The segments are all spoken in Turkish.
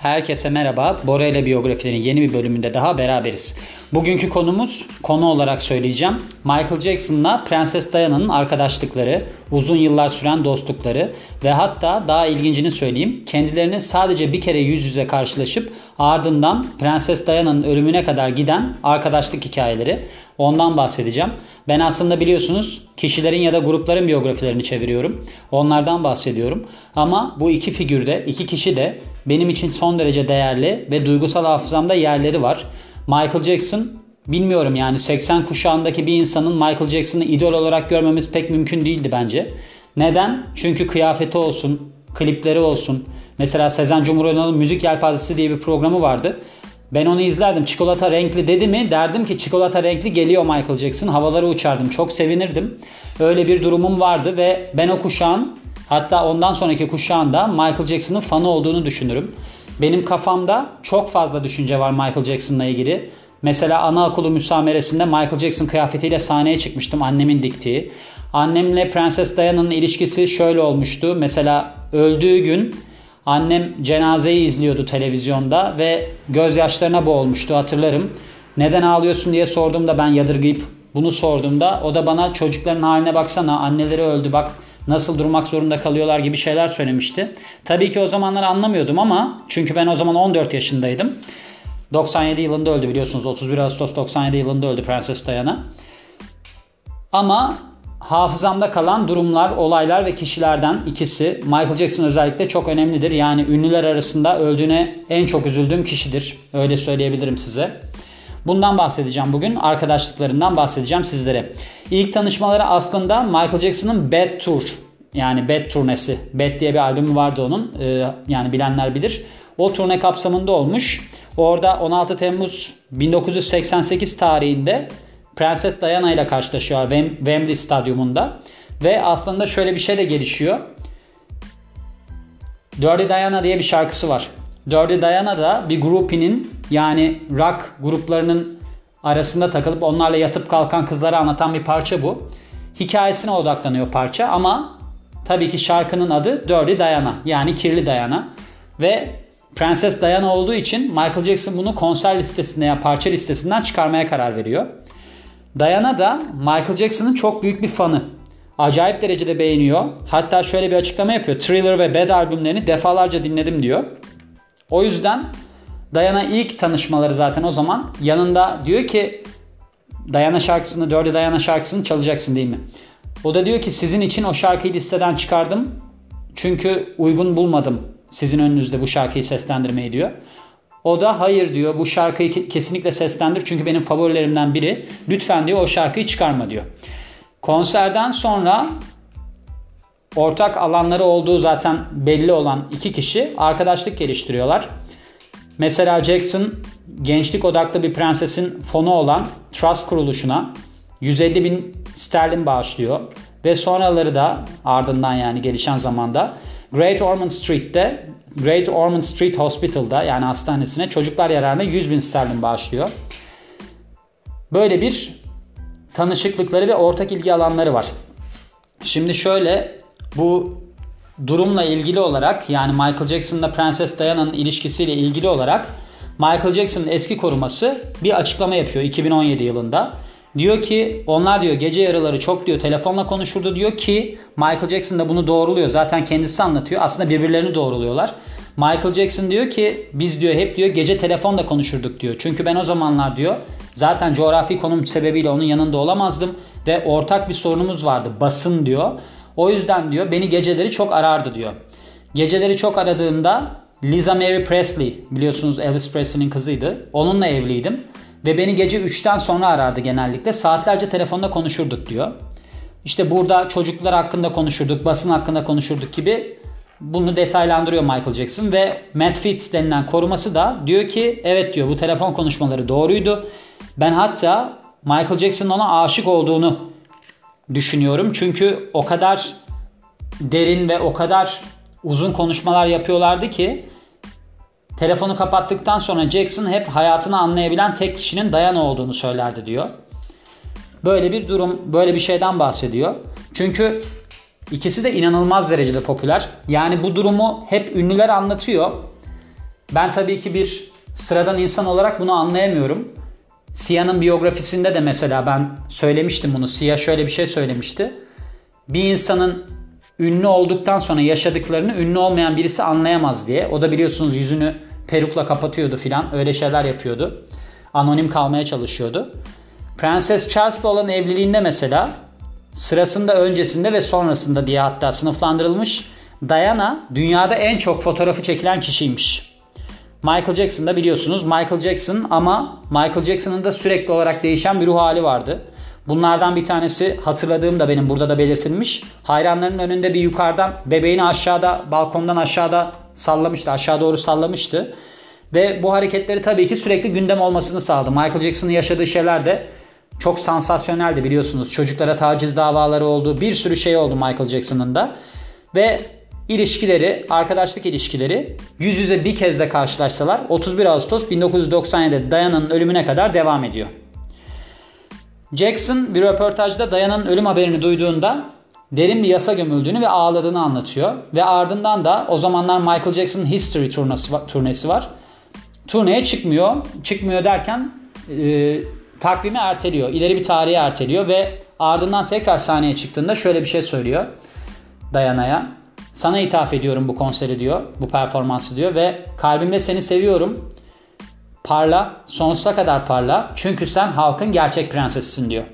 Herkese merhaba. Bora ile biyografilerin yeni bir bölümünde daha beraberiz. Bugünkü konumuz, konu olarak söyleyeceğim. Michael Jackson'la Prenses Diana'nın arkadaşlıkları, uzun yıllar süren dostlukları ve hatta daha ilgincini söyleyeyim. Kendilerini sadece bir kere yüz yüze karşılaşıp ardından Prenses Diana'nın ölümüne kadar giden arkadaşlık hikayeleri. Ondan bahsedeceğim. Ben aslında biliyorsunuz kişilerin ya da grupların biyografilerini çeviriyorum. Onlardan bahsediyorum. Ama bu iki figürde, iki kişi de benim için son derece değerli ve duygusal hafızamda yerleri var. Michael Jackson bilmiyorum yani 80 kuşağındaki bir insanın Michael Jackson'ı idol olarak görmemiz pek mümkün değildi bence. Neden? Çünkü kıyafeti olsun, klipleri olsun. Mesela Sezen Cumhurbaşkanı'nın Müzik Yelpazesi diye bir programı vardı. Ben onu izlerdim. Çikolata renkli dedi mi derdim ki çikolata renkli geliyor Michael Jackson. Havalara uçardım. Çok sevinirdim. Öyle bir durumum vardı ve ben o kuşağın hatta ondan sonraki kuşağın da Michael Jackson'ın fanı olduğunu düşünürüm. Benim kafamda çok fazla düşünce var Michael Jackson'la ilgili. Mesela anaokulu müsameresinde Michael Jackson kıyafetiyle sahneye çıkmıştım annemin diktiği. Annemle Prenses Diana'nın ilişkisi şöyle olmuştu. Mesela öldüğü gün Annem cenazeyi izliyordu televizyonda ve gözyaşlarına boğulmuştu hatırlarım. Neden ağlıyorsun diye sorduğumda ben yadırgayıp bunu sorduğumda o da bana çocukların haline baksana anneleri öldü bak nasıl durmak zorunda kalıyorlar gibi şeyler söylemişti. Tabii ki o zamanlar anlamıyordum ama çünkü ben o zaman 14 yaşındaydım. 97 yılında öldü biliyorsunuz 31 Ağustos 97 yılında öldü Prenses Diana. Ama hafızamda kalan durumlar, olaylar ve kişilerden ikisi Michael Jackson özellikle çok önemlidir. Yani ünlüler arasında öldüğüne en çok üzüldüğüm kişidir. Öyle söyleyebilirim size. Bundan bahsedeceğim bugün. Arkadaşlıklarından bahsedeceğim sizlere. İlk tanışmaları aslında Michael Jackson'ın Bad Tour yani Bad turnesi. Bad diye bir albümü vardı onun. Ee, yani bilenler bilir. O turne kapsamında olmuş. Orada 16 Temmuz 1988 tarihinde Prenses Diana ile karşılaşıyor Wembley Stadyumunda. Ve aslında şöyle bir şey de gelişiyor. Dirty Diana diye bir şarkısı var. Dirty Diana da bir groupie'nin yani rock gruplarının arasında takılıp onlarla yatıp kalkan kızları anlatan bir parça bu. Hikayesine odaklanıyor parça ama tabii ki şarkının adı Dirty Diana yani kirli Diana. Ve Prenses Diana olduğu için Michael Jackson bunu konser listesinde ya parça listesinden çıkarmaya karar veriyor. Diana da Michael Jackson'ın çok büyük bir fanı. Acayip derecede beğeniyor. Hatta şöyle bir açıklama yapıyor. Thriller ve Bad albümlerini defalarca dinledim diyor. O yüzden Diana ilk tanışmaları zaten o zaman yanında diyor ki Diana şarkısını, Dirty Diana şarkısını çalacaksın değil mi? O da diyor ki sizin için o şarkıyı listeden çıkardım. Çünkü uygun bulmadım sizin önünüzde bu şarkıyı seslendirmeyi diyor. O da hayır diyor bu şarkıyı kesinlikle seslendir çünkü benim favorilerimden biri. Lütfen diyor o şarkıyı çıkarma diyor. Konserden sonra ortak alanları olduğu zaten belli olan iki kişi arkadaşlık geliştiriyorlar. Mesela Jackson gençlik odaklı bir prensesin fonu olan Trust kuruluşuna 150 bin sterlin bağışlıyor. Ve sonraları da ardından yani gelişen zamanda Great Ormond Street'te Great Ormond Street Hospital'da yani hastanesine çocuklar yararına 100 bin sterlin bağışlıyor. Böyle bir tanışıklıkları ve ortak ilgi alanları var. Şimdi şöyle bu durumla ilgili olarak yani Michael Jackson'la Prenses Diana'nın ilişkisiyle ilgili olarak Michael Jackson'ın eski koruması bir açıklama yapıyor 2017 yılında. Diyor ki onlar diyor gece yarıları çok diyor telefonla konuşurdu diyor ki Michael Jackson da bunu doğruluyor. Zaten kendisi anlatıyor. Aslında birbirlerini doğruluyorlar. Michael Jackson diyor ki biz diyor hep diyor gece telefonla konuşurduk diyor. Çünkü ben o zamanlar diyor zaten coğrafi konum sebebiyle onun yanında olamazdım ve ortak bir sorunumuz vardı basın diyor. O yüzden diyor beni geceleri çok arardı diyor. Geceleri çok aradığında Lisa Mary Presley biliyorsunuz Elvis Presley'nin kızıydı. Onunla evliydim. Ve beni gece 3'ten sonra arardı genellikle. Saatlerce telefonda konuşurduk diyor. İşte burada çocuklar hakkında konuşurduk, basın hakkında konuşurduk gibi bunu detaylandırıyor Michael Jackson ve Matt Fitz denilen koruması da diyor ki evet diyor bu telefon konuşmaları doğruydu. Ben hatta Michael Jackson'ın ona aşık olduğunu düşünüyorum. Çünkü o kadar derin ve o kadar uzun konuşmalar yapıyorlardı ki Telefonu kapattıktan sonra Jackson hep hayatını anlayabilen tek kişinin Diana olduğunu söylerdi diyor. Böyle bir durum, böyle bir şeyden bahsediyor. Çünkü ikisi de inanılmaz derecede popüler. Yani bu durumu hep ünlüler anlatıyor. Ben tabii ki bir sıradan insan olarak bunu anlayamıyorum. Sia'nın biyografisinde de mesela ben söylemiştim bunu. Sia şöyle bir şey söylemişti. Bir insanın ünlü olduktan sonra yaşadıklarını ünlü olmayan birisi anlayamaz diye. O da biliyorsunuz yüzünü perukla kapatıyordu filan. Öyle şeyler yapıyordu. Anonim kalmaya çalışıyordu. Prenses Charles'la olan evliliğinde mesela sırasında öncesinde ve sonrasında diye hatta sınıflandırılmış Diana dünyada en çok fotoğrafı çekilen kişiymiş. Michael Jackson da biliyorsunuz Michael Jackson ama Michael Jackson'ın da sürekli olarak değişen bir ruh hali vardı. Bunlardan bir tanesi hatırladığım da benim burada da belirtilmiş. Hayranların önünde bir yukarıdan bebeğini aşağıda balkondan aşağıda sallamıştı. Aşağı doğru sallamıştı. Ve bu hareketleri tabii ki sürekli gündem olmasını sağladı. Michael Jackson'ın yaşadığı şeyler de çok sansasyoneldi biliyorsunuz. Çocuklara taciz davaları oldu. Bir sürü şey oldu Michael Jackson'ın da. Ve ilişkileri, arkadaşlık ilişkileri yüz yüze bir kez de karşılaşsalar 31 Ağustos 1997'de Diana'nın ölümüne kadar devam ediyor. Jackson bir röportajda Diana'nın ölüm haberini duyduğunda derin bir yasa gömüldüğünü ve ağladığını anlatıyor. Ve ardından da o zamanlar Michael Jackson'ın History turnesi, turnesi var. Turneye çıkmıyor. Çıkmıyor derken e, takvimi erteliyor. İleri bir tarihe erteliyor ve ardından tekrar sahneye çıktığında şöyle bir şey söylüyor Dayana'ya. Sana ithaf ediyorum bu konseri diyor. Bu performansı diyor ve kalbimde seni seviyorum. Parla, sonsuza kadar parla. Çünkü sen halkın gerçek prensesisin diyor.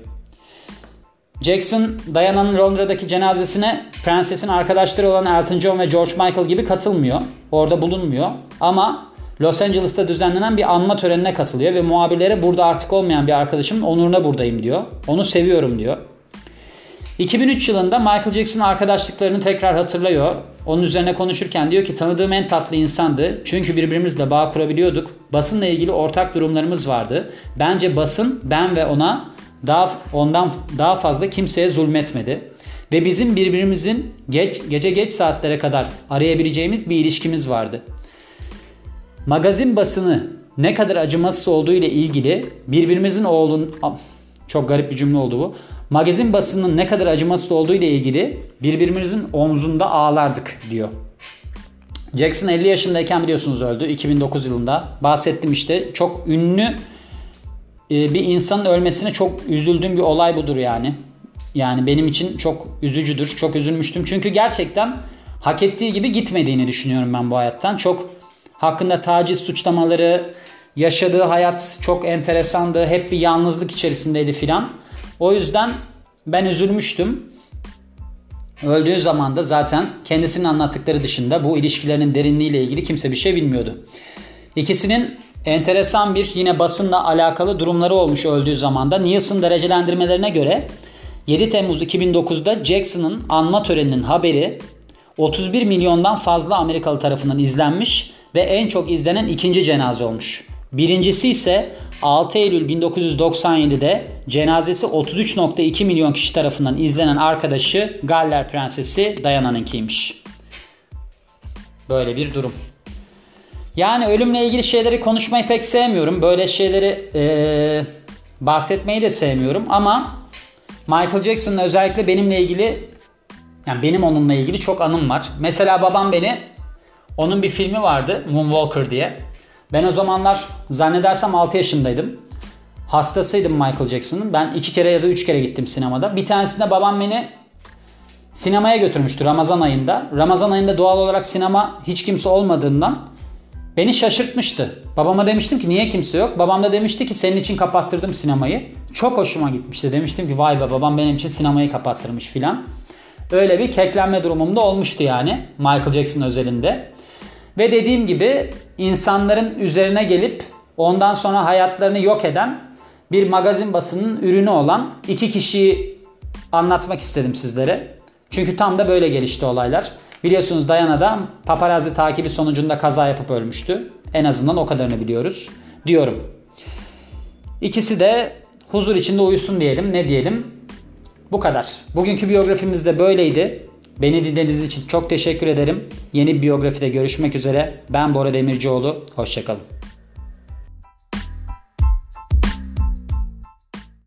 Jackson, Diana'nın Londra'daki cenazesine prensesin arkadaşları olan Elton John ve George Michael gibi katılmıyor. Orada bulunmuyor. Ama Los Angeles'ta düzenlenen bir anma törenine katılıyor ve muhabirlere burada artık olmayan bir arkadaşımın onuruna buradayım diyor. Onu seviyorum diyor. 2003 yılında Michael Jackson arkadaşlıklarını tekrar hatırlıyor. Onun üzerine konuşurken diyor ki tanıdığım en tatlı insandı. Çünkü birbirimizle bağ kurabiliyorduk. Basınla ilgili ortak durumlarımız vardı. Bence basın ben ve ona daha ondan daha fazla kimseye zulmetmedi. Ve bizim birbirimizin geç, gece geç saatlere kadar arayabileceğimiz bir ilişkimiz vardı. Magazin basını ne kadar acımasız olduğu ile ilgili birbirimizin oğlun çok garip bir cümle oldu bu. Magazin basının ne kadar acımasız olduğu ile ilgili birbirimizin omzunda ağlardık diyor. Jackson 50 yaşındayken biliyorsunuz öldü 2009 yılında. Bahsettim işte çok ünlü bir insanın ölmesine çok üzüldüğüm bir olay budur yani. Yani benim için çok üzücüdür. Çok üzülmüştüm. Çünkü gerçekten hak ettiği gibi gitmediğini düşünüyorum ben bu hayattan. Çok hakkında taciz suçlamaları, yaşadığı hayat çok enteresandı. Hep bir yalnızlık içerisindeydi filan. O yüzden ben üzülmüştüm. Öldüğü zaman da zaten kendisinin anlattıkları dışında bu ilişkilerinin derinliğiyle ilgili kimse bir şey bilmiyordu. İkisinin enteresan bir yine basınla alakalı durumları olmuş öldüğü zamanda. Nielsen derecelendirmelerine göre 7 Temmuz 2009'da Jackson'ın anma töreninin haberi 31 milyondan fazla Amerikalı tarafından izlenmiş ve en çok izlenen ikinci cenaze olmuş. Birincisi ise 6 Eylül 1997'de cenazesi 33.2 milyon kişi tarafından izlenen arkadaşı Galler Prensesi Diana'nınkiymiş. Böyle bir durum. Yani ölümle ilgili şeyleri konuşmayı pek sevmiyorum. Böyle şeyleri ee, bahsetmeyi de sevmiyorum. Ama Michael Jackson'ın özellikle benimle ilgili yani benim onunla ilgili çok anım var. Mesela babam beni onun bir filmi vardı Moonwalker diye. Ben o zamanlar zannedersem 6 yaşındaydım. Hastasıydım Michael Jackson'ın. Ben iki kere ya da üç kere gittim sinemada. Bir tanesinde babam beni sinemaya götürmüştü Ramazan ayında. Ramazan ayında doğal olarak sinema hiç kimse olmadığından beni şaşırtmıştı. Babama demiştim ki niye kimse yok? Babam da demişti ki senin için kapattırdım sinemayı. Çok hoşuma gitmişti. Demiştim ki vay be babam benim için sinemayı kapattırmış filan. Öyle bir keklenme durumumda olmuştu yani Michael Jackson özelinde. Ve dediğim gibi insanların üzerine gelip ondan sonra hayatlarını yok eden bir magazin basının ürünü olan iki kişiyi anlatmak istedim sizlere. Çünkü tam da böyle gelişti olaylar. Biliyorsunuz Diana da paparazzi takibi sonucunda kaza yapıp ölmüştü. En azından o kadarını biliyoruz. Diyorum. İkisi de huzur içinde uyusun diyelim. Ne diyelim? Bu kadar. Bugünkü biyografimiz de böyleydi. Beni dinlediğiniz için çok teşekkür ederim. Yeni bir biyografide görüşmek üzere. Ben Bora Demircioğlu. Hoşçakalın.